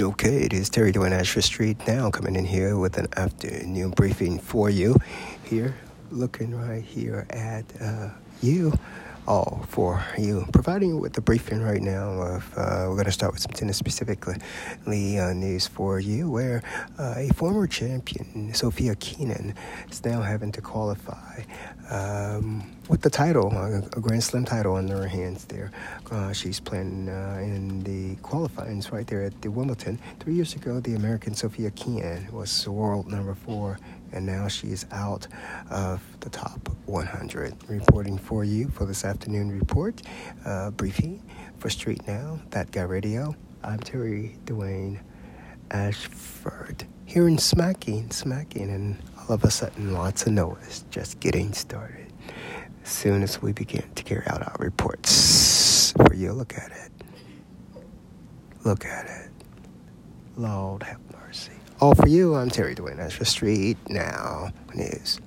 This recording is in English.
Okay, it is Terry Dwayne Ashford Street now, coming in here with an afternoon briefing for you. Here, looking right here at uh, you, all for you, providing you with the briefing right now. Of uh, we're going to start with some tennis specifically uh, news for you, where uh, a former champion, Sofia Kenin, is now having to qualify. Um, with the title, a Grand Slam title in her hands there. Uh, she's playing uh, in the qualifyings right there at the Wimbledon. Three years ago, the American Sofia Kenin was world number four, and now she is out of the top 100. Reporting for you for this afternoon report, uh, briefing for Street Now, That Guy Radio. I'm Terry Dwayne Ashford. Hearing smacking, smacking, and all of a sudden, lots of noise just getting started as soon as we begin to carry out our reports for you. Look at it. Look at it. Lord have mercy. All for you. I'm Terry Dwayne Ashford Street Now News.